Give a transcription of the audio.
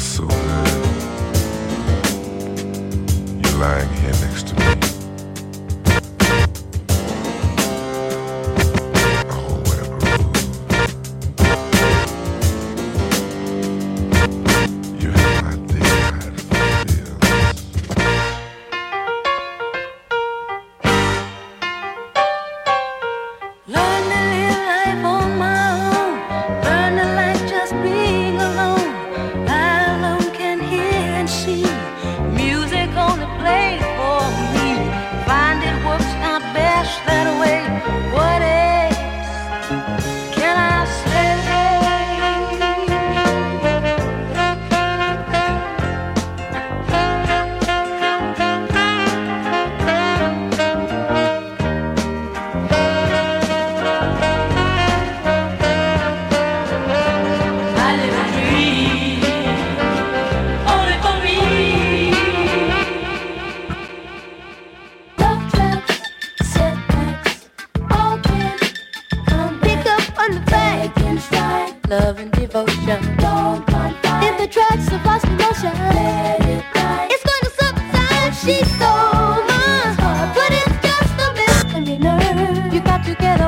and devotion. In the tracks of lost emotion. winner. You got to get